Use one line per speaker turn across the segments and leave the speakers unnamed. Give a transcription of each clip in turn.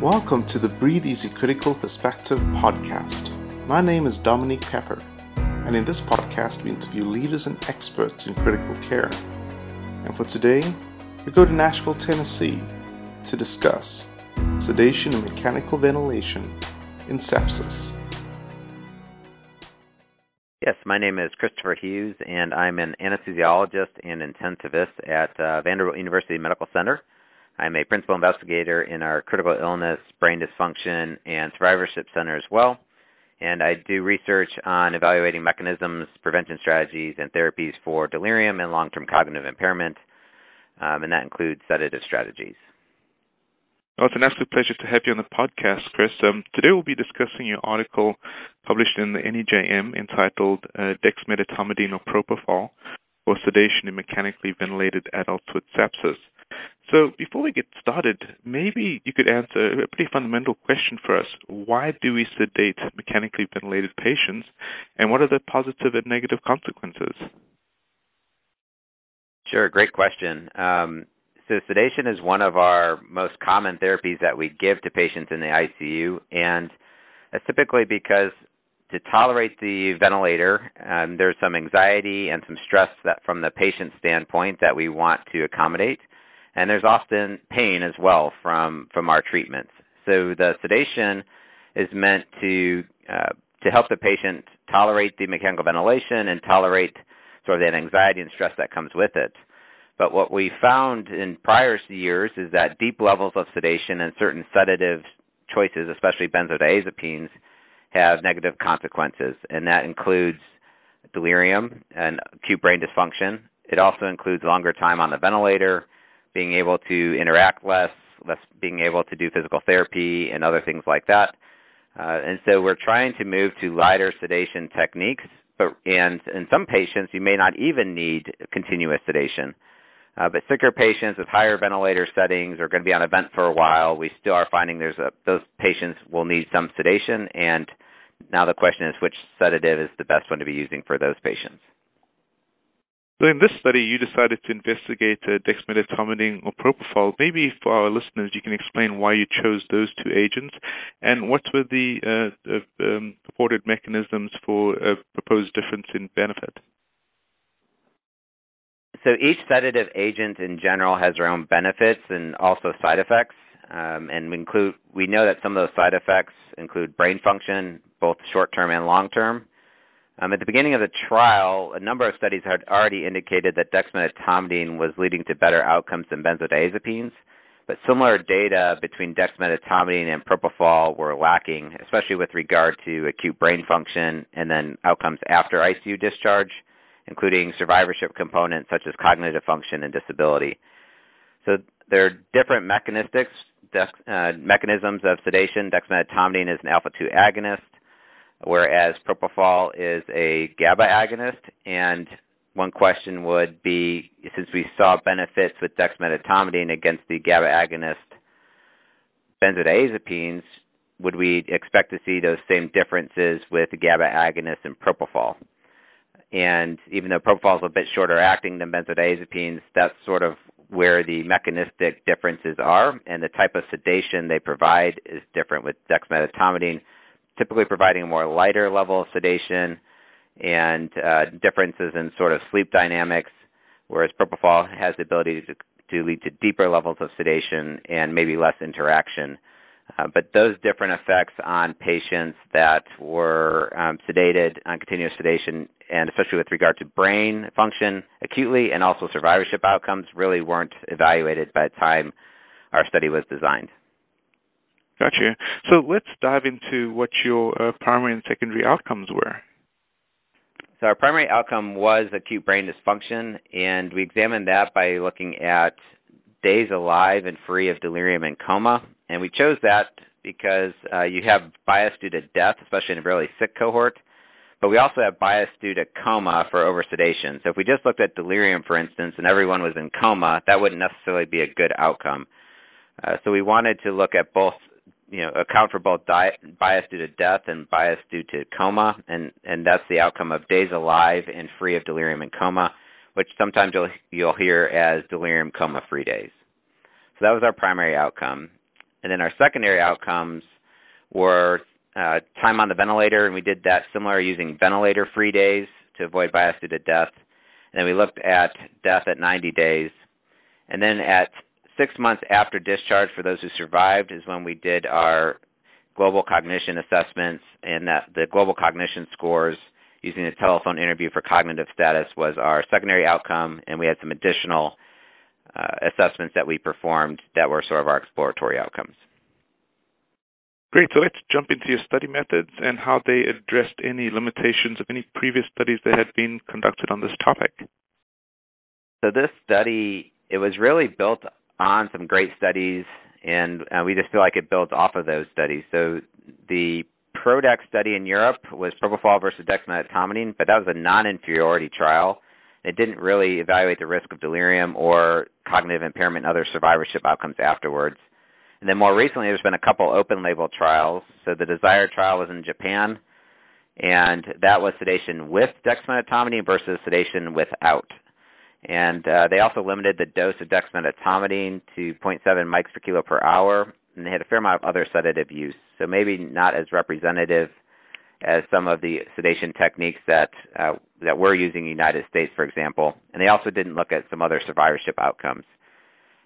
Welcome to the Breathe Easy Critical Perspective podcast. My name is Dominique Pepper, and in this podcast, we interview leaders and experts in critical care. And for today, we go to Nashville, Tennessee to discuss sedation and mechanical ventilation in sepsis.
Yes, my name is Christopher Hughes, and I'm an anesthesiologist and intensivist at uh, Vanderbilt University Medical Center. I'm a principal investigator in our critical illness, brain dysfunction, and survivorship center as well. And I do research on evaluating mechanisms, prevention strategies, and therapies for delirium and long term cognitive impairment, um, and that includes sedative strategies.
Well, it's an absolute pleasure to have you on the podcast, Chris. Um, today we'll be discussing your article published in the NEJM entitled uh, Dexmedetomidine or Propofol for Sedation in Mechanically Ventilated Adults with Sepsis. So before we get started, maybe you could answer a pretty fundamental question for us. Why do we sedate mechanically ventilated patients, and what are the positive and negative consequences?
Sure, great question. Um, so sedation is one of our most common therapies that we give to patients in the ICU, and that's typically because to tolerate the ventilator, um, there's some anxiety and some stress that from the patient standpoint that we want to accommodate and there's often pain as well from from our treatments. So the sedation is meant to uh, to help the patient tolerate the mechanical ventilation and tolerate sort of that anxiety and stress that comes with it. But what we found in prior years is that deep levels of sedation and certain sedative choices, especially benzodiazepines, have negative consequences, and that includes delirium and acute brain dysfunction. It also includes longer time on the ventilator, being able to interact less, less being able to do physical therapy and other things like that. Uh, and so we're trying to move to lighter sedation techniques, but and in some patients you may not even need continuous sedation. Uh, but sicker patients with higher ventilator settings are going to be on a vent for a while. We still are finding there's a, those patients will need some sedation, and now the question is which sedative is the best one to be using for those patients.
So in this study, you decided to investigate uh, dexmedetomidine or propofol. Maybe for our listeners, you can explain why you chose those two agents and what were the uh, uh, um, purported mechanisms for a proposed difference in benefit.
So each sedative agent in general has their own benefits and also side effects. Um, and we include we know that some of those side effects include brain function, both short term and long term. Um, at the beginning of the trial, a number of studies had already indicated that dexmedetomidine was leading to better outcomes than benzodiazepines, but similar data between dexmedetomidine and propofol were lacking, especially with regard to acute brain function and then outcomes after ICU discharge, including survivorship components such as cognitive function and disability. So there are different mechanistic uh, mechanisms of sedation. Dexmedetomidine is an alpha 2 agonist whereas propofol is a GABA agonist. And one question would be, since we saw benefits with dexmedetomidine against the GABA agonist benzodiazepines, would we expect to see those same differences with GABA agonist and propofol? And even though propofol is a bit shorter acting than benzodiazepines, that's sort of where the mechanistic differences are, and the type of sedation they provide is different with dexmedetomidine typically providing a more lighter level of sedation and uh, differences in sort of sleep dynamics, whereas propofol has the ability to, to lead to deeper levels of sedation and maybe less interaction. Uh, but those different effects on patients that were um, sedated on continuous sedation, and especially with regard to brain function acutely and also survivorship outcomes, really weren't evaluated by the time our study was designed.
Gotcha. So let's dive into what your uh, primary and secondary outcomes were.
So our primary outcome was acute brain dysfunction, and we examined that by looking at days alive and free of delirium and coma. And we chose that because uh, you have bias due to death, especially in a really sick cohort, but we also have bias due to coma for oversedation. So if we just looked at delirium, for instance, and everyone was in coma, that wouldn't necessarily be a good outcome. Uh, so we wanted to look at both you know account for both bias due to death and bias due to coma, and and that's the outcome of days alive and free of delirium and coma, which sometimes you'll you'll hear as delirium coma free days. So that was our primary outcome. And then our secondary outcomes were uh, time on the ventilator, and we did that similar using ventilator-free days to avoid bias due to death. And then we looked at death at 90 days. And then at six months after discharge, for those who survived, is when we did our global cognition assessments, and that the global cognition scores using the telephone interview for cognitive status was our secondary outcome, and we had some additional uh, assessments that we performed that were sort of our exploratory outcomes.
Great. So let's jump into your study methods and how they addressed any limitations of any previous studies that had been conducted on this topic.
So this study, it was really built on some great studies, and uh, we just feel like it builds off of those studies. So the PRODEX study in Europe was propofol versus dexmedetomidine, but that was a non-inferiority trial. It didn't really evaluate the risk of delirium or cognitive impairment and other survivorship outcomes afterwards. And then more recently, there's been a couple open label trials. So the Desire trial was in Japan, and that was sedation with dexmedetomidine versus sedation without. And uh, they also limited the dose of dexmedetomidine to 0.7 mics per kilo per hour, and they had a fair amount of other sedative use. So maybe not as representative as some of the sedation techniques that uh, that we're using in the United States, for example. And they also didn't look at some other survivorship outcomes.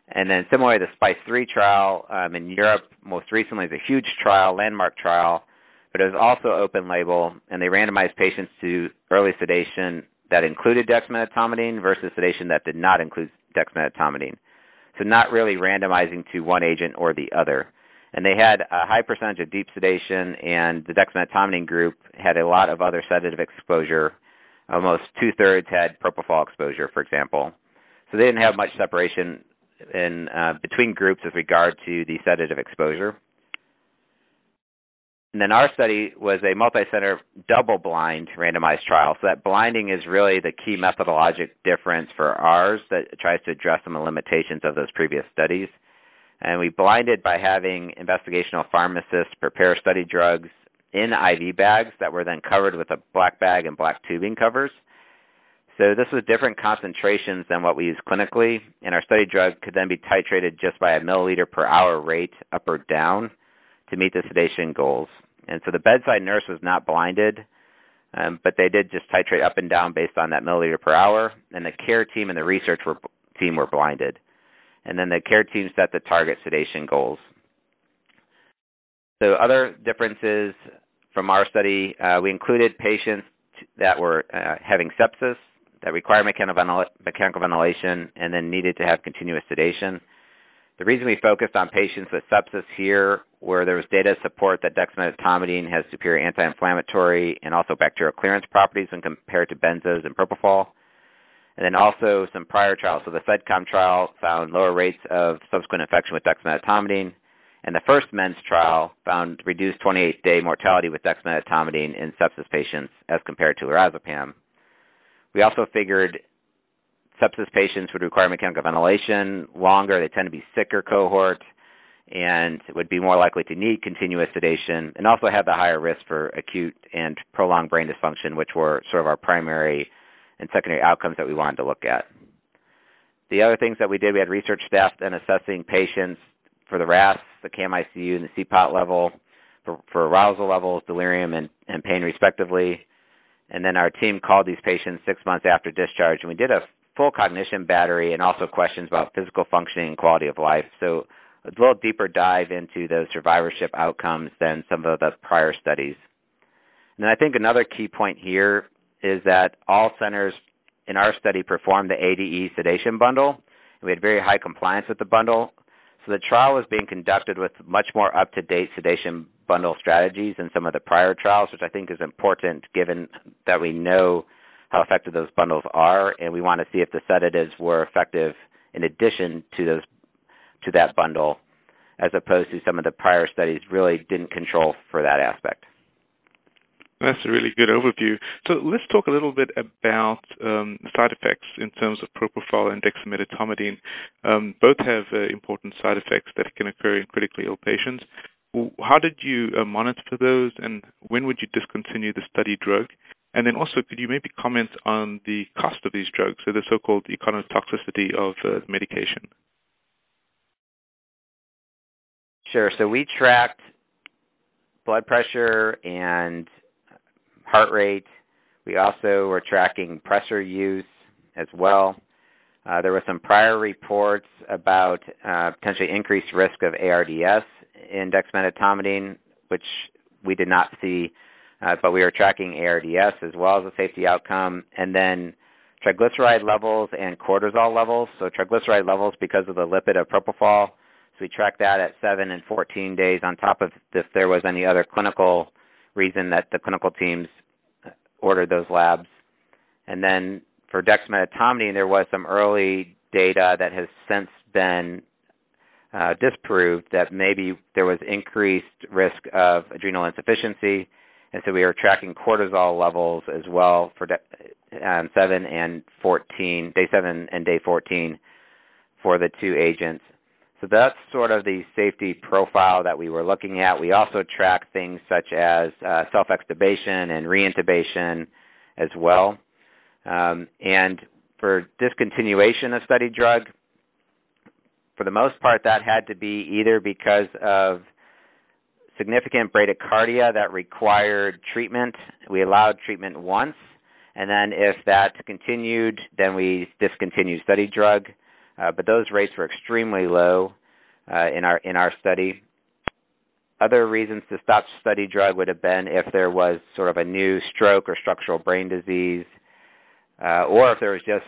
And then similarly, the SPICE 3 trial um, in Europe most recently is a huge trial, landmark trial, but it was also open label, and they randomized patients to early sedation that included dexmedetomidine versus sedation that did not include dexmedetomidine. So not really randomizing to one agent or the other. And they had a high percentage of deep sedation, and the dexmedetomidine group had a lot of other sedative exposure. Almost two thirds had propofol exposure, for example. So they didn't have much separation in uh, between groups with regard to the sedative exposure. And then our study was a multi-center double-blind randomized trial. So that blinding is really the key methodologic difference for ours that tries to address some of the limitations of those previous studies. And we blinded by having investigational pharmacists prepare study drugs in IV bags that were then covered with a black bag and black tubing covers. So this was different concentrations than what we use clinically, and our study drug could then be titrated just by a milliliter per hour rate up or down to meet the sedation goals. And so the bedside nurse was not blinded, um, but they did just titrate up and down based on that milliliter per hour, and the care team and the research were, team were blinded. And then the care team set the target sedation goals. So other differences from our study, uh, we included patients that were uh, having sepsis, that require mechanical, mechanical ventilation and then needed to have continuous sedation. The reason we focused on patients with sepsis here, where there was data support that dexmedetomidine has superior anti-inflammatory and also bacterial clearance properties when compared to benzos and propofol. And then also some prior trials. So the SEDCOM trial found lower rates of subsequent infection with dexmedetomidine, and the first MENDS trial found reduced 28-day mortality with dexmedetomidine in sepsis patients as compared to lorazepam. We also figured sepsis patients would require mechanical ventilation longer. They tend to be sicker cohort and would be more likely to need continuous sedation and also have the higher risk for acute and prolonged brain dysfunction, which were sort of our primary and secondary outcomes that we wanted to look at. The other things that we did, we had research staff then assessing patients for the RASS, the CAM-ICU, and the CPOT level for, for arousal levels, delirium, and, and pain respectively. And then our team called these patients six months after discharge, and we did a full cognition battery and also questions about physical functioning and quality of life. So a little deeper dive into those survivorship outcomes than some of the prior studies. And I think another key point here is that all centers in our study performed the ADE sedation bundle. And we had very high compliance with the bundle. So the trial was being conducted with much more up-to-date sedation bundle strategies than some of the prior trials, which I think is important given that we know how effective those bundles are, and we want to see if the sedatives were effective in addition to those to that bundle, as opposed to some of the prior studies really didn't control for that aspect.
That's a really good overview. So let's talk a little bit about um, side effects in terms of propofol and dexmedetomidine. Um, both have uh, important side effects that can occur in critically ill patients. How did you uh, monitor for those, and when would you discontinue the study drug? And then also, could you maybe comment on the cost of these drugs, so the so-called econotoxicity of uh, medication?
Sure. So we tracked blood pressure and heart rate. We also were tracking pressor use as well. Uh, there were some prior reports about uh, potentially increased risk of ARDS in dexmedetomidine, which we did not see, uh, but we were tracking ARDS as well as a safety outcome. And then triglyceride levels and cortisol levels. So triglyceride levels because of the lipid of propofol. So we tracked that at 7 and 14 days on top of if there was any other clinical reason that the clinical teams ordered those labs. And then for dexmedetomidine, there was some early data that has since been uh, disproved that maybe there was increased risk of adrenal insufficiency, and so we were tracking cortisol levels as well for de- um, seven and fourteen, day seven and day fourteen, for the two agents. So that's sort of the safety profile that we were looking at. We also track things such as uh, self-extubation and reintubation as well. Um, and for discontinuation of study drug, for the most part, that had to be either because of significant bradycardia that required treatment. We allowed treatment once, and then if that continued, then we discontinued study drug. Uh, but those rates were extremely low uh, in our in our study. Other reasons to stop study drug would have been if there was sort of a new stroke or structural brain disease, uh, or if there was just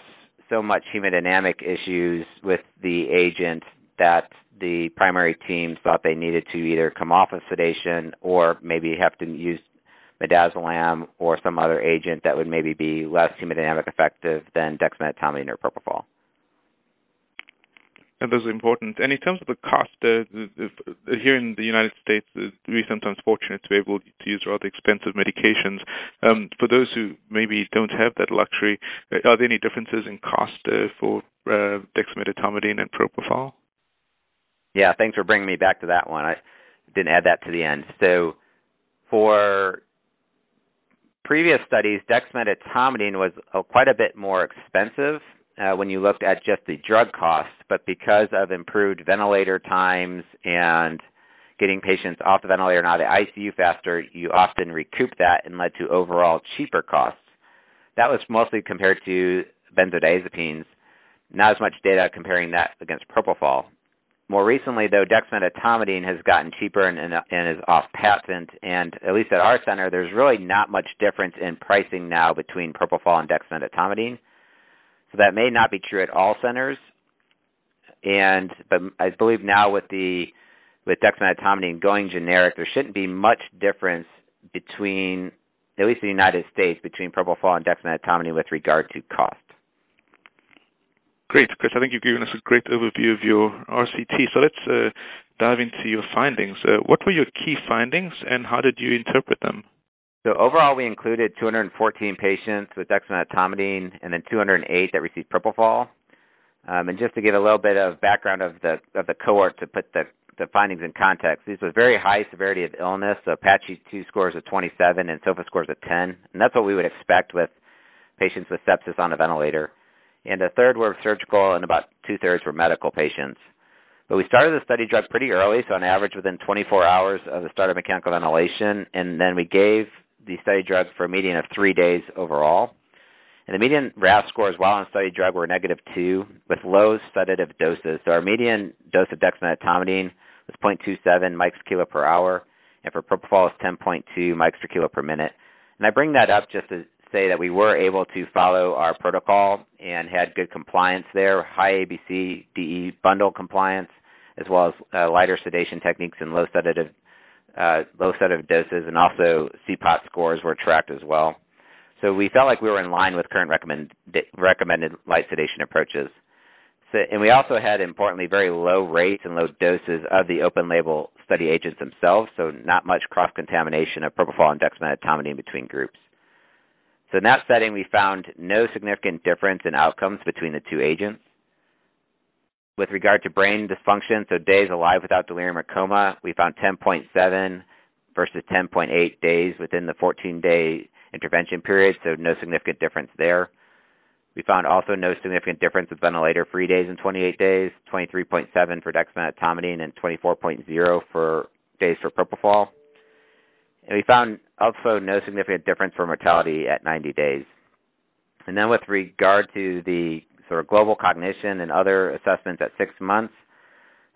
so much hemodynamic issues with the agent that the primary team thought they needed to either come off of sedation or maybe have to use midazolam or some other agent that would maybe be less hemodynamic effective than dexmedetomidine or propofol.
And those are important. And in terms of the cost, uh, here in the United States, uh, we're sometimes fortunate to be able to use rather expensive medications. Um, for those who maybe don't have that luxury, uh, are there any differences in cost uh, for uh, dexmedetomidine and propofol?
Yeah, thanks for bringing me back to that one. I didn't add that to the end. So, for previous studies, dexmedetomidine was uh, quite a bit more expensive uh, when you looked at just the drug costs, but because of improved ventilator times and getting patients off the ventilator and out of the ICU faster, you often recoup that and led to overall cheaper costs. That was mostly compared to benzodiazepines. Not as much data comparing that against propofol. More recently, though, dexmedetomidine has gotten cheaper and, and, and is off patent, and at least at our center, there's really not much difference in pricing now between propofol and dexmedetomidine. So that may not be true at all centers, and but I believe now with the with dexmedetomidine going generic, there shouldn't be much difference between at least in the United States between propofol and dexmedetomidine with regard to cost.
Great, Chris. I think you've given us a great overview of your RCT. So let's uh, dive into your findings. Uh, what were your key findings, and how did you interpret them?
So overall, we included 214 patients with dexmedetomidine and then 208 that received propofol. Um, and just to give a little bit of background of the of the cohort to put the the findings in context, these was very high severity of illness. So Apache 2 scores of 27 and SOFA scores of 10, and that's what we would expect with patients with sepsis on a ventilator. And a third were surgical, and about two thirds were medical patients. But we started the study drug pretty early, so on average within 24 hours of the start of mechanical ventilation, and then we gave the study drug for a median of three days overall. And the median RASS scores while on study drug were negative two with low sedative doses. So our median dose of dexmedetomidine was 0.27 mics per kilo per hour, and for propofol is 10.2 mics per kilo per minute. And I bring that up just to say that we were able to follow our protocol and had good compliance there, high ABC DE bundle compliance, as well as uh, lighter sedation techniques and low sedative uh, low of doses, and also CPOT scores were tracked as well. So we felt like we were in line with current recommend, recommended light sedation approaches. So, and we also had, importantly, very low rates and low doses of the open label study agents themselves, so not much cross contamination of propofol and dexmedetomidine between groups. So in that setting, we found no significant difference in outcomes between the two agents with regard to brain dysfunction, so days alive without delirium or coma, we found 10.7 versus 10.8 days within the 14 day intervention period, so no significant difference there. We found also no significant difference with ventilator-free days in 28 days, 23.7 for dexmedetomidine and 24.0 for days for propofol. And we found also no significant difference for mortality at 90 days. And then with regard to the sort of global cognition and other assessments at six months,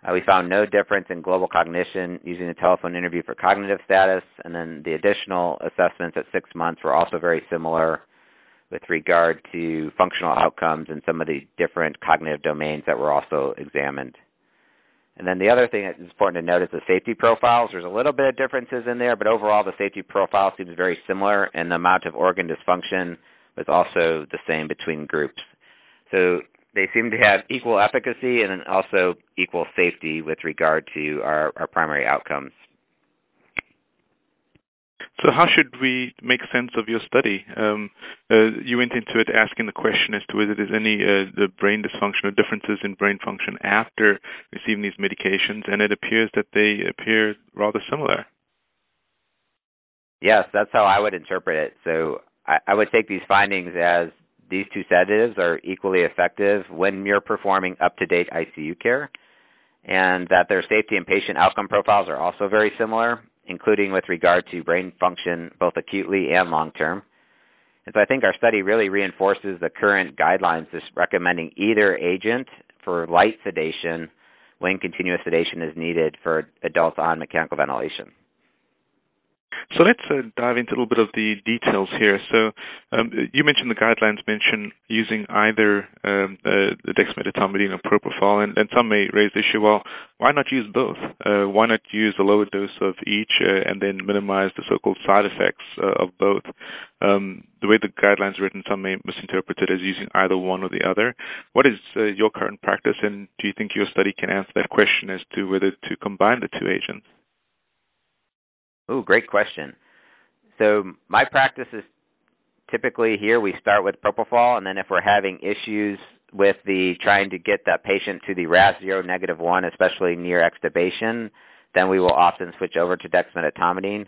uh, we found no difference in global cognition using the telephone interview for cognitive status, and then the additional assessments at six months were also very similar with regard to functional outcomes and some of the different cognitive domains that were also examined. And then the other thing that's important to note is the safety profiles. There's a little bit of differences in there, but overall the safety profile seems very similar, and the amount of organ dysfunction was also the same between groups. So they seem to have equal efficacy and also equal safety with regard to our, our primary outcomes.
So, how should we make sense of your study? Um, uh, you went into it asking the question as to whether there's any uh, the brain dysfunction or differences in brain function after receiving these medications, and it appears that they appear rather similar.
Yes, that's how I would interpret it. So, I, I would take these findings as these two sedatives are equally effective when you're performing up to date ICU care, and that their safety and patient outcome profiles are also very similar, including with regard to brain function both acutely and long term. And so I think our study really reinforces the current guidelines just recommending either agent for light sedation when continuous sedation is needed for adults on mechanical ventilation.
So let's uh, dive into a little bit of the details here. So um, you mentioned the guidelines mention using either um, uh, the dexmedetomidine or propofol, and, and, some may raise the issue, well, why not use both? Uh, why not use a lower dose of each uh, and then minimize the so-called side effects uh, of both? Um, the way the guidelines are written, some may misinterpret it as using either one or the other. What is uh, your current practice, and do you think your study can answer that question as to whether to combine the two agents?
Ooh, great question. So my practice is typically here we start with propofol, and then if we're having issues with the trying to get that patient to the RASS zero negative one, especially near extubation, then we will often switch over to dexmedetomidine.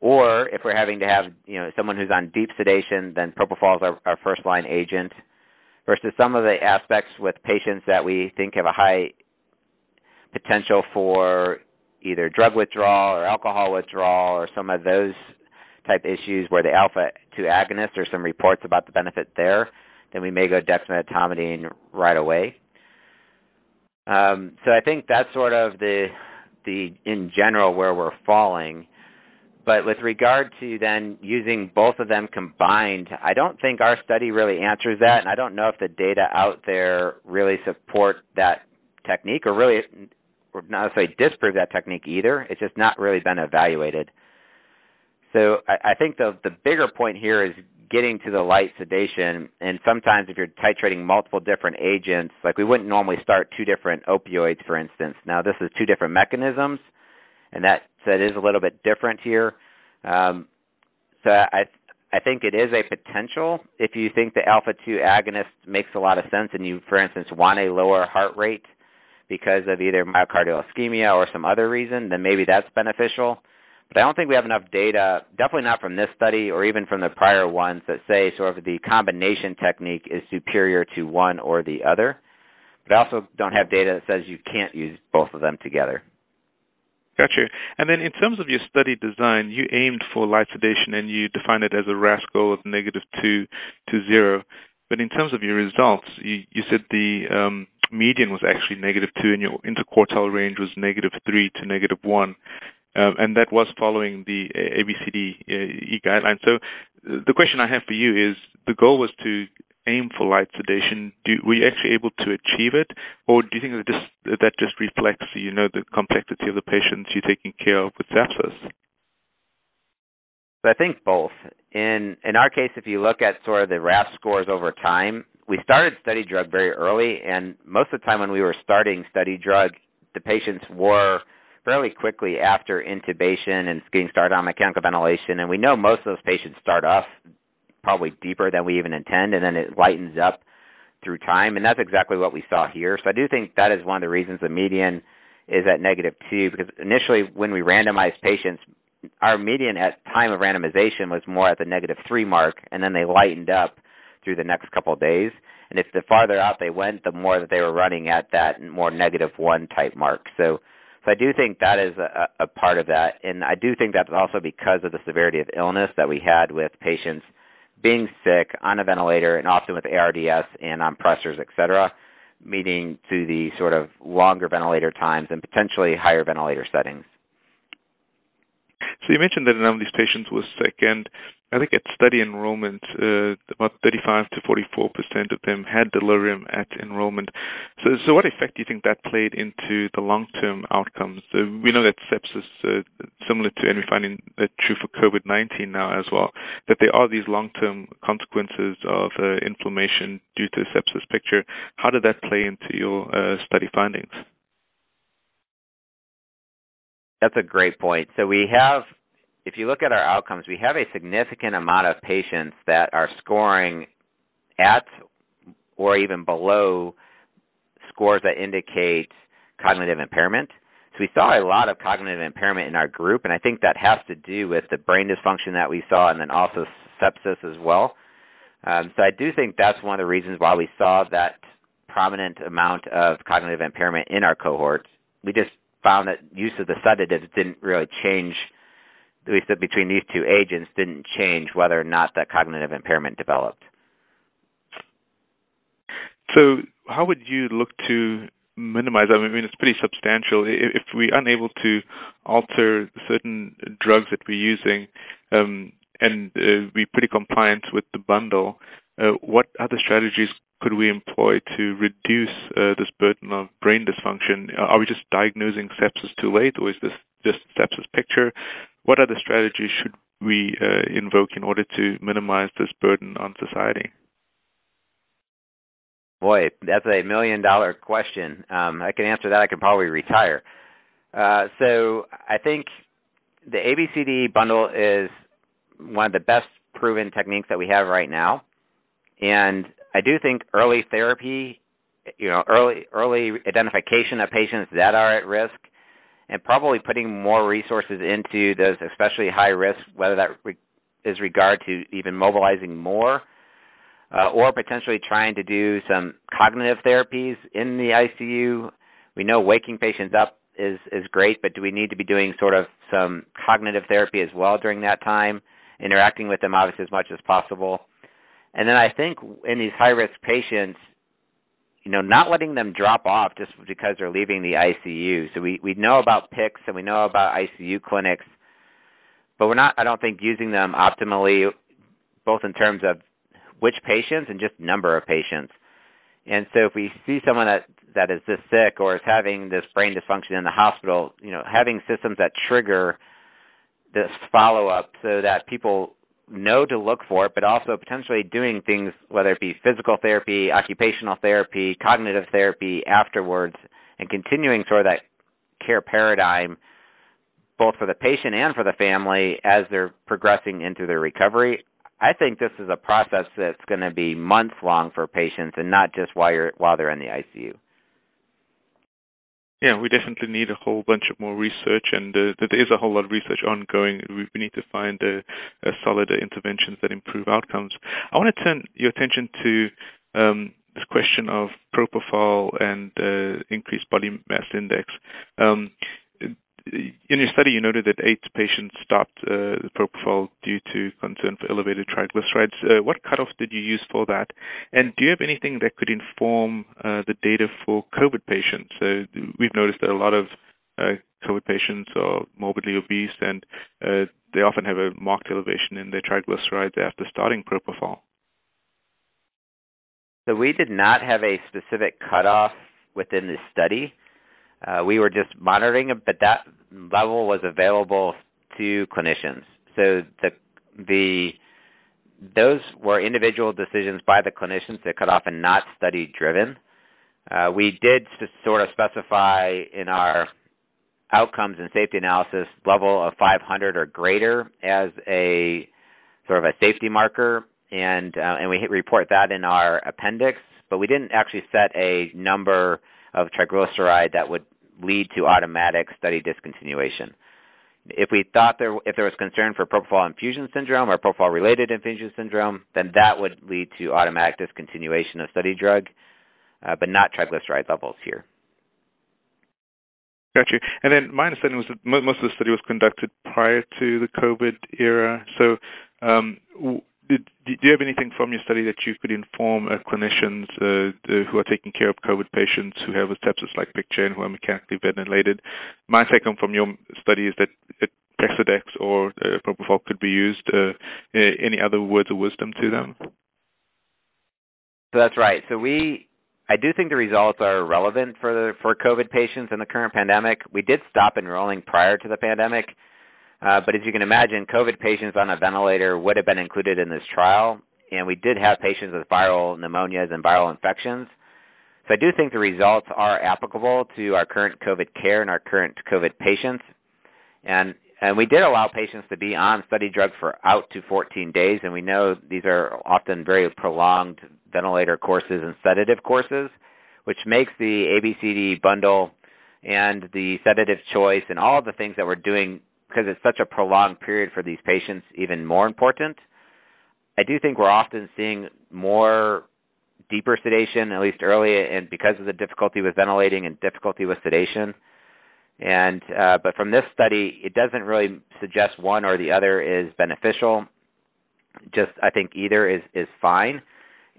Or if we're having to have you know someone who's on deep sedation, then propofol is our, our first line agent. Versus some of the aspects with patients that we think have a high potential for either drug withdrawal or alcohol withdrawal or some of those type issues where the alpha 2 agonist or some reports about the benefit there, then we may go dexmedetomidine right away. Um, so I think that's sort of the the in general where we're falling. But with regard to then using both of them combined, I don't think our study really answers that, and I don't know if the data out there really support that technique or really not necessarily disprove that technique either. It's just not really been evaluated. So I, I think the the bigger point here is getting to the light sedation. And sometimes if you're titrating multiple different agents, like we wouldn't normally start two different opioids, for instance. Now this is two different mechanisms, and that that is a little bit different here. Um, so I I think it is a potential if you think the alpha two agonist makes a lot of sense, and you, for instance, want a lower heart rate because of either myocardial ischemia or some other reason, then maybe that's beneficial. But I don't think we have enough data, definitely not from this study or even from the prior ones, that say sort of the combination technique is superior to one or the other. But I also don't have data that says you can't use both of them together.
Gotcha. And then in terms of your study design, you aimed for light sedation and you defined it as a RASS score of negative 2 to 0. But in terms of your results, you, you said the um, median was actually negative 2 and your interquartile range was negative 3 to negative 1. Um, and that was following the ABCD uh, guidelines. So uh, the question I have for you is the goal was to aim for light sedation. Do, were you actually able to achieve it, or do you think that just, that just reflects, you know, the complexity of the patients you're taking care of with sepsis?
I think both. In in our case, if you look at sort of the RASS scores over time, we started study drug very early, and most of the time when we were starting study drug, the patients were fairly quickly after intubation and getting started on mechanical ventilation. And we know most of those patients start off probably deeper than we even intend, and then it lightens up through time. And that's exactly what we saw here. So I do think that is one of the reasons the median is at negative two, because initially when we randomized patients, our median at time of randomization was more at the negative three mark, and then they lightened up through the next couple of days. And if the farther out they went, the more that they were running at that more negative one type mark. So, so I do think that is a, a part of that, and I do think that's also because of the severity of illness that we had with patients being sick on a ventilator and often with ARDS and on pressors, et cetera, leading to the sort of longer ventilator times and potentially higher ventilator settings.
So you mentioned that a number of these patients were sick, and I think at study enrollment, uh, about 35 to 44 percent of them had delirium at enrollment. So, so what effect do you think that played into the long-term outcomes? Uh, we know that sepsis, uh, similar to, and we find that true for COVID-19 now as well, that there are these long-term consequences of uh, inflammation due to sepsis picture. How did that play into your uh, study findings?
That's a great point. So we have, if you look at our outcomes, we have a significant amount of patients that are scoring at or even below scores that indicate cognitive impairment. So we saw a lot of cognitive impairment in our group, and I think that has to do with the brain dysfunction that we saw, and then also sepsis as well. Um, so I do think that's one of the reasons why we saw that prominent amount of cognitive impairment in our cohort. We just found that use of the sedatives didn't really change, at least between these two agents, didn't change whether or not that cognitive impairment developed.
So, how would you look to minimize? I mean, it's pretty substantial. If we're unable to alter certain drugs that we're using, um, and uh, pretty compliant with the bundle, uh, what other strategies could we employ to reduce uh, this burden of brain dysfunction? Are we just diagnosing sepsis too late, or is this just sepsis picture? What other strategies should we uh, invoke in order to minimize this burden on society?
Boy, that's a million dollar question. Um, I can answer that. I can probably retire. Uh, so I think the ABCD bundle is one of the best proven techniques that we have right now. And I do think early therapy, you know, early early identification of patients that are at risk, and probably putting more resources into those especially high risk, whether that re- is regard to even mobilizing more, uh, or potentially trying to do some cognitive therapies in the ICU. We know waking patients up is is great, but do we need to be doing sort of some cognitive therapy as well during that time, interacting with them obviously as much as possible? And then I think in these high risk patients, you know, not letting them drop off just because they're leaving the ICU. So we we know about PICS and we know about ICU clinics, but we're not. I don't think using them optimally, both in terms of which patients and just number of patients. And so if we see someone that that is this sick or is having this brain dysfunction in the hospital, you know, having systems that trigger this follow up so that people know to look for but also potentially doing things, whether it be physical therapy, occupational therapy, cognitive therapy afterwards, and continuing sort of that care paradigm both for the patient and for the family as they're progressing into their recovery. I think this is a process that's going to be months long for patients and not just while you're while they're in the ICU
yeah, we definitely need a whole bunch of more research, and uh, there is a whole lot of research ongoing. We, we need to find uh, uh, solid interventions that improve outcomes. I want to turn your attention to um, this question of propofol and uh, increased body mass index. Um, in your study, you noted that eight patients stopped uh, propofol due to concern for elevated triglycerides. Uh, what cutoff did you use for that? And do you have anything that could inform uh, the data for COVID patients? Uh, we've noticed that a lot of uh, COVID patients are morbidly obese, and uh, they often have a marked elevation in their triglycerides after starting propofol.
So we did not have a specific cutoff within the study. Uh, we were just monitoring it, but that level was available to clinicians. So the the those were individual decisions by the clinicians that could often not study driven. Uh, we did sort of specify in our outcomes and safety analysis level of 500 or greater as a sort of a safety marker, and uh, and we report that in our appendix. But we didn't actually set a number of triglyceride that would lead to automatic study discontinuation. If we thought there if there was concern for propofol infusion syndrome or propofol related infusion syndrome, then that would lead to automatic discontinuation of study drug, uh, but not triglyceride levels here.
Got you. And then my understanding was that most of the study was conducted prior to the COVID era. So, um, you have anything from your study that you could inform uh, clinicians uh, who are taking care of COVID patients who have a sepsis like picture and who are mechanically ventilated? My take home from your study is that Precedex or uh, propofol could be used. Uh, any other words of wisdom to them?
So that's right. So we, I do think the results are relevant for for COVID patients in the current pandemic. We did stop enrolling prior to the pandemic uh, but as you can imagine, COVID patients on a ventilator would have been included in this trial, and we did have patients with viral pneumonias and viral infections. So I do think the results are applicable to our current COVID care and our current COVID patients. And and we did allow patients to be on study drug for out to 14 days, and we know these are often very prolonged ventilator courses and sedative courses, which makes the ABCD bundle and the sedative choice and all the things that we're doing because it's such a prolonged period for these patients even more important. I do think we're often seeing more deeper sedation, at least early, and because of the difficulty with ventilating and difficulty with sedation. And uh, but from this study, it doesn't really suggest one or the other is beneficial. Just I think either is is fine.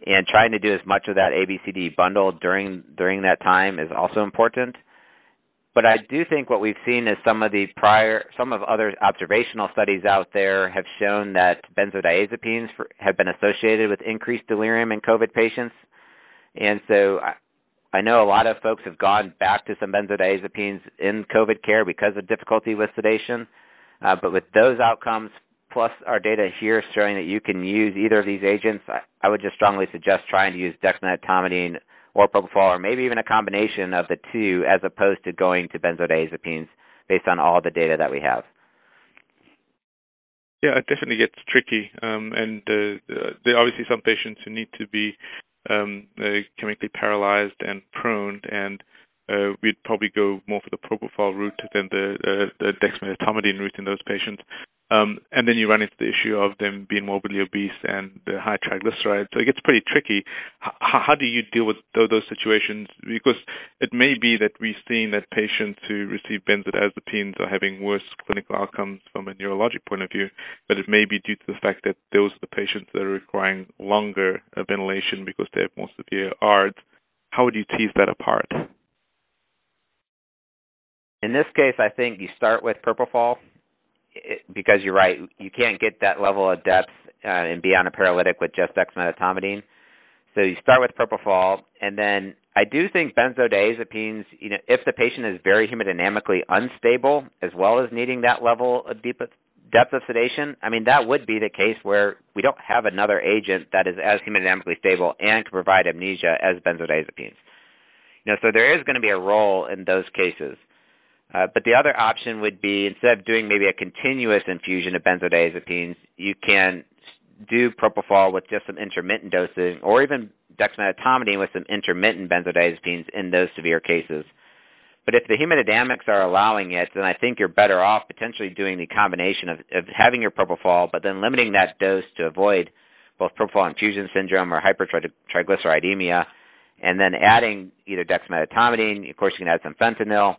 And trying to do as much of that ABCD bundle during during that time is also important. But I do think what we've seen is some of the prior, some of other observational studies out there have shown that benzodiazepines for, have been associated with increased delirium in COVID patients. And so I, I know a lot of folks have gone back to some benzodiazepines in COVID care because of difficulty with sedation. Uh, but with those outcomes, plus our data here showing that you can use either of these agents, I, I would just strongly suggest trying to use dexmedetomidine or propofol, or maybe even a combination of the two, as opposed to going to benzodiazepines based on all the data that we have.
Yeah, it definitely gets tricky, um, and uh, there are obviously some patients who need to be um, uh, chemically paralyzed and prone, and uh, we'd probably go more for the propofol route than the, uh, the dexmedetomidine route in those patients. Um, and then you run into the issue of them being morbidly obese and the high triglycerides. So it gets pretty tricky. H- how do you deal with those situations? Because it may be that we've seen that patients who receive benzodiazepines are having worse clinical outcomes from a neurologic point of view, but it may be due to the fact that those are the patients that are requiring longer ventilation because they have more severe ARDS. How would you tease that apart?
In this case, I think you start with propofol because you're right, you can't get that level of depth uh, and be on a paralytic with just dexmedetomidine. So you start with propofol, and then I do think benzodiazepines. You know, if the patient is very hemodynamically unstable, as well as needing that level of deep depth of sedation, I mean that would be the case where we don't have another agent that is as hemodynamically stable and can provide amnesia as benzodiazepines. You know, so there is going to be a role in those cases. Uh, but the other option would be instead of doing maybe a continuous infusion of benzodiazepines, you can do propofol with just some intermittent dosing, or even dexmedetomidine with some intermittent benzodiazepines in those severe cases. But if the hemodynamics are allowing it, then I think you're better off potentially doing the combination of, of having your propofol, but then limiting that dose to avoid both propofol infusion syndrome or hypertriglyceridemia, and then adding either dexmedetomidine. Of course, you can add some fentanyl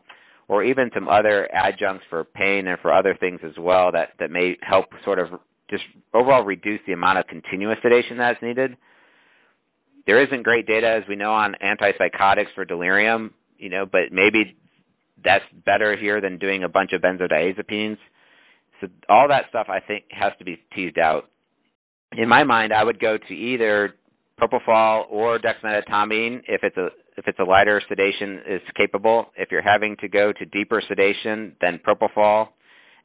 or even some other adjuncts for pain and for other things as well that that may help sort of just overall reduce the amount of continuous sedation that's needed. There isn't great data, as we know, on antipsychotics for delirium, you know, but maybe that's better here than doing a bunch of benzodiazepines. So all that stuff I think has to be teased out. In my mind, I would go to either propofol or dexmedetomidine if it's a if it's a lighter sedation is capable. If you're having to go to deeper sedation, then propofol.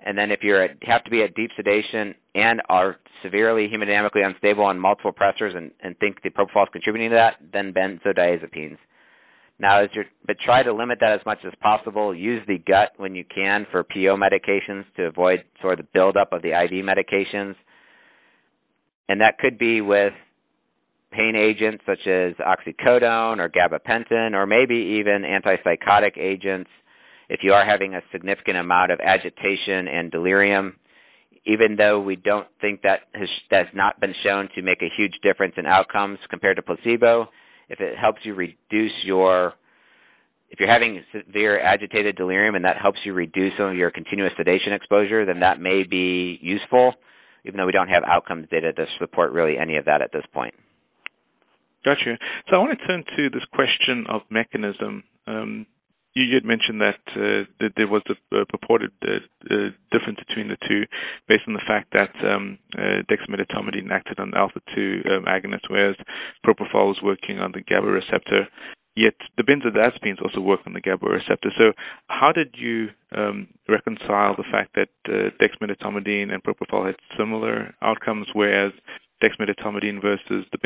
And then if you have to be at deep sedation and are severely hemodynamically unstable on multiple pressors and, and think the propofol is contributing to that, then benzodiazepines. Now, as you're, but try to limit that as much as possible. Use the gut when you can for PO medications to avoid sort of the buildup of the IV medications. And that could be with pain agents such as oxycodone or gabapentin, or maybe even antipsychotic agents. if you are having a significant amount of agitation and delirium, even though we don't think that has that's not been shown to make a huge difference in outcomes compared to placebo, if it helps you reduce your if you're having severe agitated delirium and that helps you reduce some of your continuous sedation exposure, then that may be useful, even though we don't have outcomes data to support really any of that at this point.
Gotcha. So I want to turn to this question of mechanism. Um, you had mentioned that, uh, that there was a, purported uh, uh, difference between the two based on the fact that um, uh, acted on alpha-2 um, agonist, whereas propofol was working on the GABA receptor. Yet the benzodiazepines also work on the GABA receptor. So how did you um, reconcile the fact that uh, dexmedetomidine and propofol had similar outcomes, whereas dexmedetomidine versus the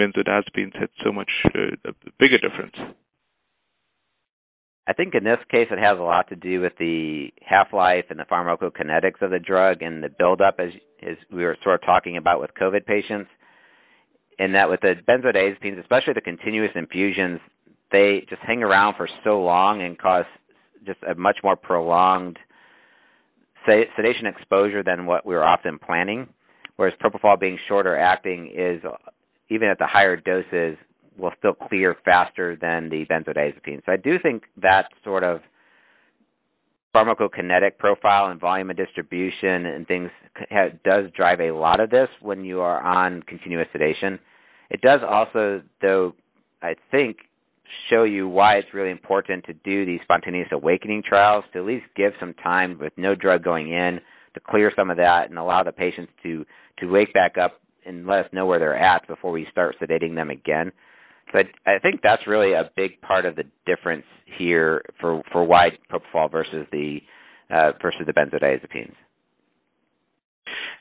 benzodiazepines had so much uh, a bigger difference?
I think in this case it has a lot to do with the half life and the pharmacokinetics of the drug and the buildup, as as we were sort of talking about with COVID patients. In that with the benzodiazepines, especially the continuous infusions, they just hang around for so long and cause just a much more prolonged sedation exposure than what we were often planning. Whereas propofol being shorter acting is even at the higher doses will still clear faster than the benzodiazepine. So I do think that sort of pharmacokinetic profile and volume of distribution and things does drive a lot of this when you are on continuous sedation. It does also, though, I think, show you why it's really important to do these spontaneous awakening trials to at least give some time with no drug going in to clear some of that and allow the patients to to wake back up and let us know where they're at before we start sedating them again. So I, I think that's really a big part of the difference here for for why propofol versus the uh, versus the benzodiazepines.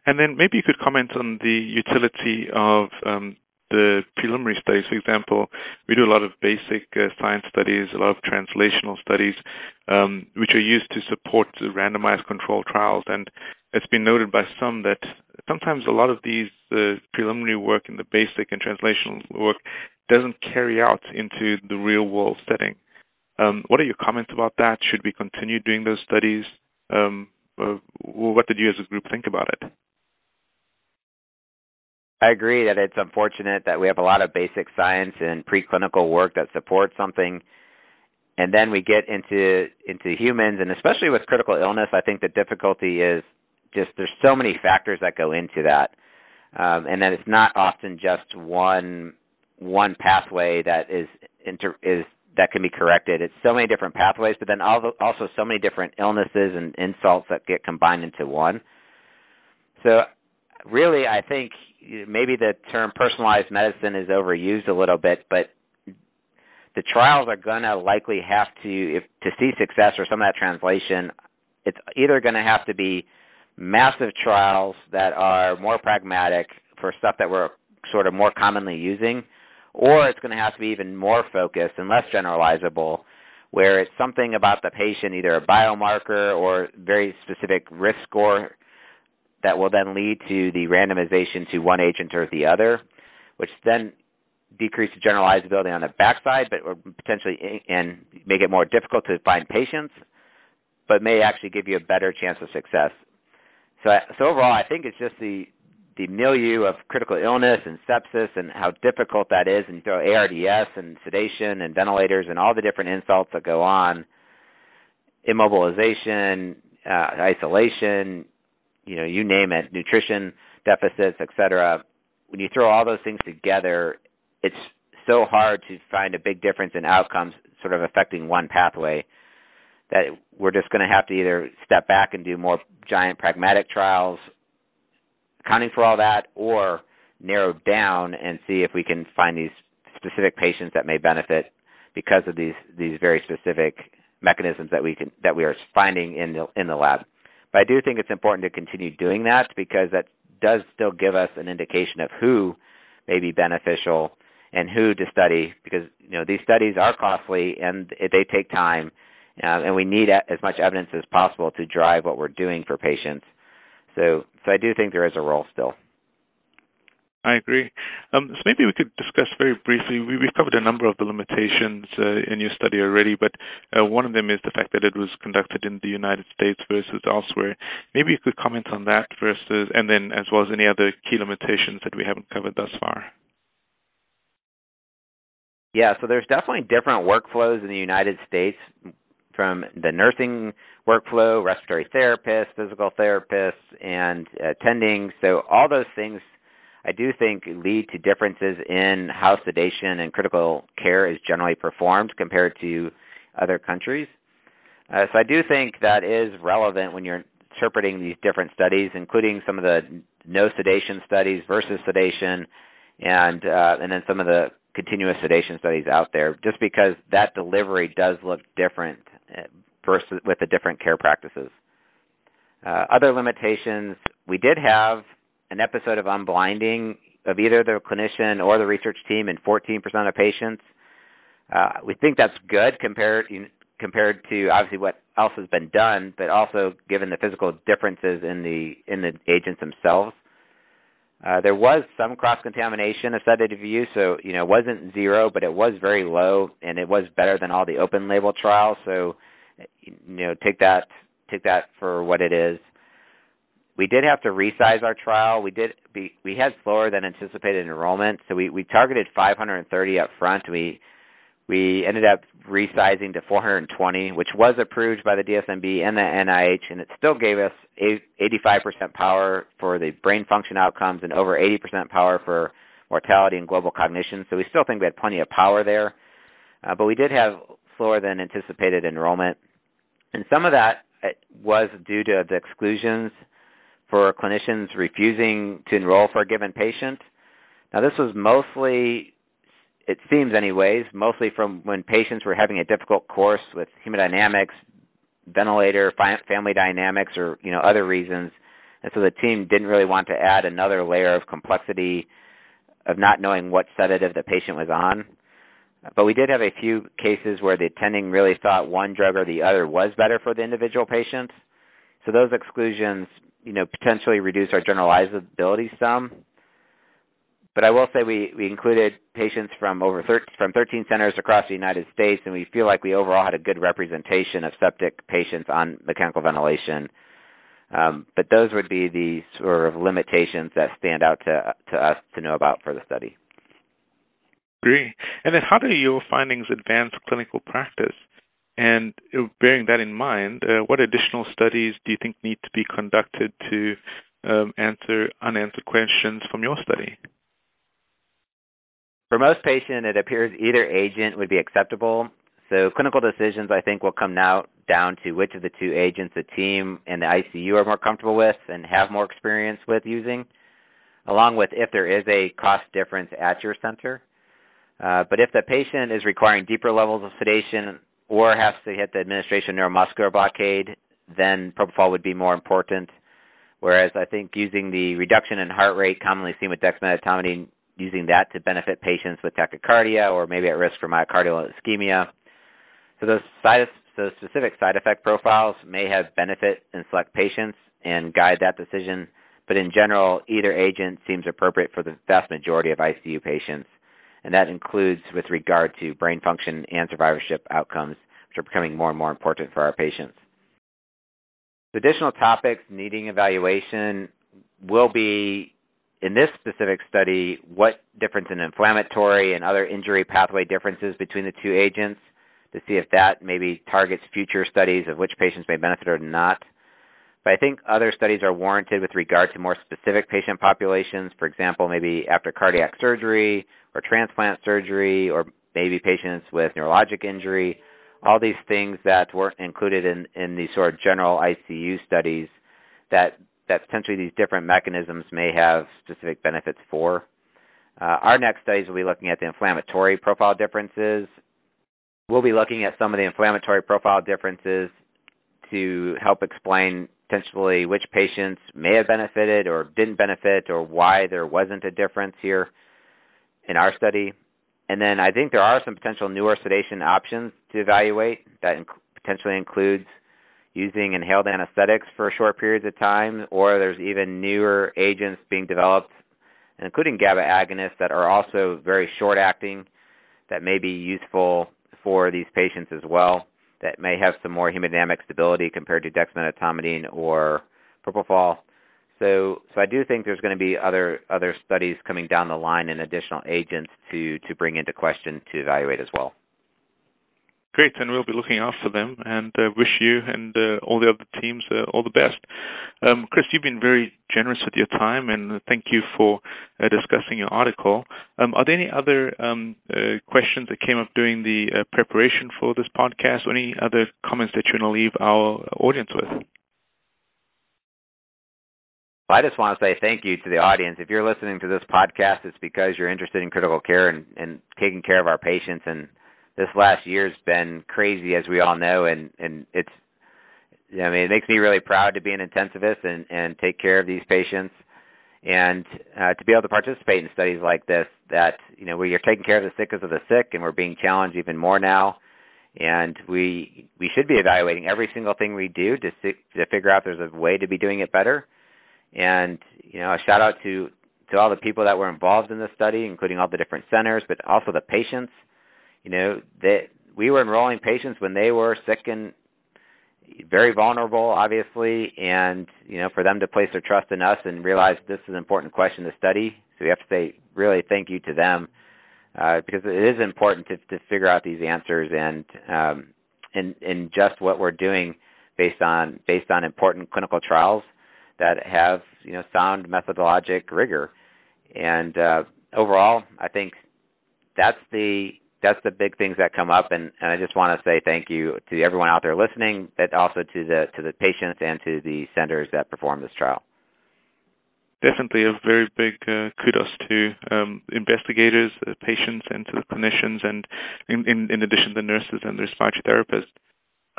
And then maybe you could comment on the utility of um, the preliminary studies. For example, we do a lot of basic uh, science studies, a lot of translational studies, um, which are used to support randomized control trials. And it's been noted by some that sometimes a lot of these uh, preliminary work in the basic and translational work doesn't carry out into the real world setting. Um, what are your comments about that? Should we continue doing those studies? Um, uh, what did you as a group think about it?
I agree that it's unfortunate that we have a lot of basic science and preclinical work that supports something and then we get into into humans and especially with critical illness I think the difficulty is just there's so many factors that go into that um, and that it's not often just one one pathway that is inter, is that can be corrected. It's so many different pathways, but then also so many different illnesses and insults that get combined into one. So really, I think maybe the term personalized medicine is overused a little bit, but the trials are going to likely have to, if to see success or some of that translation, it's either going to have to be massive trials that are more pragmatic for stuff that we're sort of more commonly using, or it's going to have to be even more focused and less generalizable, where it's something about the patient, either a biomarker or very specific risk score that will then lead to the randomization to one agent or the other, which then decrease the generalizability on the backside, but potentially and make it more difficult to find patients, but may actually give you a better chance of success. So, so overall, I think it's just the the milieu of critical illness and sepsis and how difficult that is, and you throw ARDS and sedation and ventilators and all the different insults that go on, immobilization, uh, isolation, you know, you name it, nutrition deficits, etc. When you throw all those things together, it's so hard to find a big difference in outcomes, sort of affecting one pathway. That we're just going to have to either step back and do more giant pragmatic trials accounting for all that or narrow down and see if we can find these specific patients that may benefit because of these these very specific mechanisms that we can that we are finding in the in the lab. But I do think it's important to continue doing that because that does still give us an indication of who may be beneficial and who to study because you know these studies are costly and they take time uh, and we need as much evidence as possible to drive what we're doing for patients. So, so I do think there is a role still.
I agree. Um, so maybe we could discuss very briefly. We, have covered a number of the limitations uh, in your study already, but uh, one of them is the fact that it was conducted in the United States versus elsewhere. Maybe you could comment on that versus, and then as well as any other key limitations that we haven't covered thus far.
Yeah, so there's definitely different workflows in the United States from the nursing workflow, respiratory therapists, physical therapists, and attending. So all those things I do think lead to differences in how sedation and critical care is generally performed compared to other countries. Uh, so I do think that is relevant when you're interpreting these different studies, including some of the no sedation studies versus sedation, and uh, and then some of the continuous sedation studies out there, just because that delivery does look different uh, versus with the different care practices. Uh, other limitations, we did have an episode of unblinding of either the clinician or the research team in 14% of patients. Uh, we think that's good compared compared to obviously what else has been done, but also given the physical differences in the in the agents themselves. Uh, there was some cross contamination of sedative use, so you know it wasn't zero, but it was very low, and it was better than all the open label trials. So you know take that take that for what it is. We did have to resize our trial. We did be, we had slower than anticipated enrollment, so we, we targeted 530 up front. We we ended up resizing to 420, which was approved by the DSMB and the NIH, and it still gave us 85% power for the brain function outcomes and over 80% power for mortality and global cognition. So we still think we had plenty of power there, uh, but we did have slower than anticipated enrollment, and some of that uh, was due to the exclusions for clinicians refusing to enroll for a given patient. Now, this was mostly, it seems anyways, mostly from when patients were having a difficult course with hemodynamics, ventilator, family dynamics, or you know other reasons, and so the team didn't really want to add another layer of complexity of not knowing what sedative the patient was on. But we did have a few cases where the attending really thought one drug or the other was better for the individual patient. So those exclusions you know potentially reduce our generalizability some. But I will say we, we included patients from over 13, from 13 centers across the United States, and we feel like we overall had a good representation of septic patients on mechanical ventilation. Um, but those would be the sort of limitations that stand out to to us to know about for the study.
Agree. And then, how do your findings advance clinical practice? And bearing that in mind, uh, what additional studies do you think need to be conducted to um, answer unanswered questions from your study?
For most patients, it appears either agent would be acceptable. So clinical decisions, I think, will come now down to which of the two agents the team and the ICU are more comfortable with and have more experience with using, along with if there is a cost difference at your center. Uh, but if the patient is requiring deeper levels of sedation or has to hit the administration neuromuscular blockade, then propofol would be more important. Whereas I think using the reduction in heart rate commonly seen with dexmedetomidine, using that to benefit patients with tachycardia or maybe at risk for myocardial ischemia. So those side those specific side effect profiles may have benefit in select patients and guide that decision. But in general, either agent seems appropriate for the vast majority of ICU patients and that includes with regard to brain function and survivorship outcomes, which are becoming more and more important for our patients. Additional topics needing evaluation will be in this specific study what difference in inflammatory and other injury pathway differences between the two agents to see if that maybe targets future studies of which patients may benefit or not. But I think other studies are warranted with regard to more specific patient populations, for example, maybe after cardiac surgery or transplant surgery or maybe patients with neurologic injury, all these things that weren't included in, in these sort of general ICU studies that that potentially these different mechanisms may have specific benefits for. Uh, our next studies will be looking at the inflammatory profile differences. We'll be looking at some of the inflammatory profile differences to help explain potentially which patients may have benefited or didn't benefit or why there wasn't a difference here in our study. And then I think there are some potential newer sedation options to evaluate that inc- potentially includes using inhaled anesthetics for short periods of time, or there's even newer agents being developed including GABA agonists that are also very short acting, that may be useful for these patients as well, that may have some more hemodynamic stability compared to dexmedetomidine or propofol. So, so I do think there's going to be other other studies coming down the line and additional agents to to bring into question to evaluate as well.
Great, and we'll be looking after them and uh, wish you and uh, all the other teams uh, all the best. Um, Chris, you've been very generous with your time, and thank you for uh, discussing your article. Um, are there any other um, uh, questions that came up during the uh, preparation for this podcast, or any other comments that you want to leave our audience with?
Well, I just want to say thank you to the audience. If you're listening to this podcast, it's because you're interested in critical care and, and taking care of our patients. And this last year's been crazy, as we all know, and and it's. I mean, it makes me really proud to be an intensivist and and take care of these patients, and uh, to be able to participate in studies like this. That you know, where you're taking care of the sickest of the sick, and we're being challenged even more now. And we we should be evaluating every single thing we do to to figure out there's a way to be doing it better and you know, a shout out to to all the people that were involved in the study, including all the different centers, but also the patients. You know, that we were enrolling patients when they were sick and very vulnerable, obviously, and you know, for them to place their trust in us and realize this is an important question to study. So we have to say really thank you to them uh, because it is important to to figure out these answers and um, and and just what we're doing based on based on important clinical trials that have you know sound methodologic rigor. And uh, overall, I think that's the that's the big things that come up, and, and I just want to say thank you to everyone out there listening, but also to the to the patients and to the centers that perform this trial.
Definitely a very big uh, kudos to um, investigators, uh, patients, and to the clinicians, and in, in, in addition, the nurses and the respiratory therapists.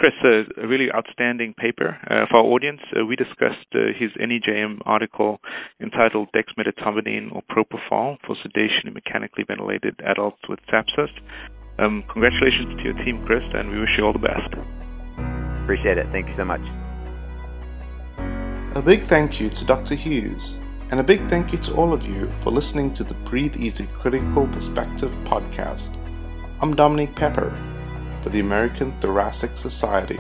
Chris, a really outstanding paper uh, for our audience. Uh, we discussed uh, his NEJM article entitled Dexmedetomidine or Propofol for sedation in mechanically ventilated adults with sepsis. Um, congratulations to your team, Chris, and we wish you all the best.
Appreciate it. Thank you so much.
A big thank you to Dr. Hughes, and a big thank you to all of you for listening to the Breathe Easy Critical Perspective podcast. I'm Dominique Pepper for the American Thoracic Society.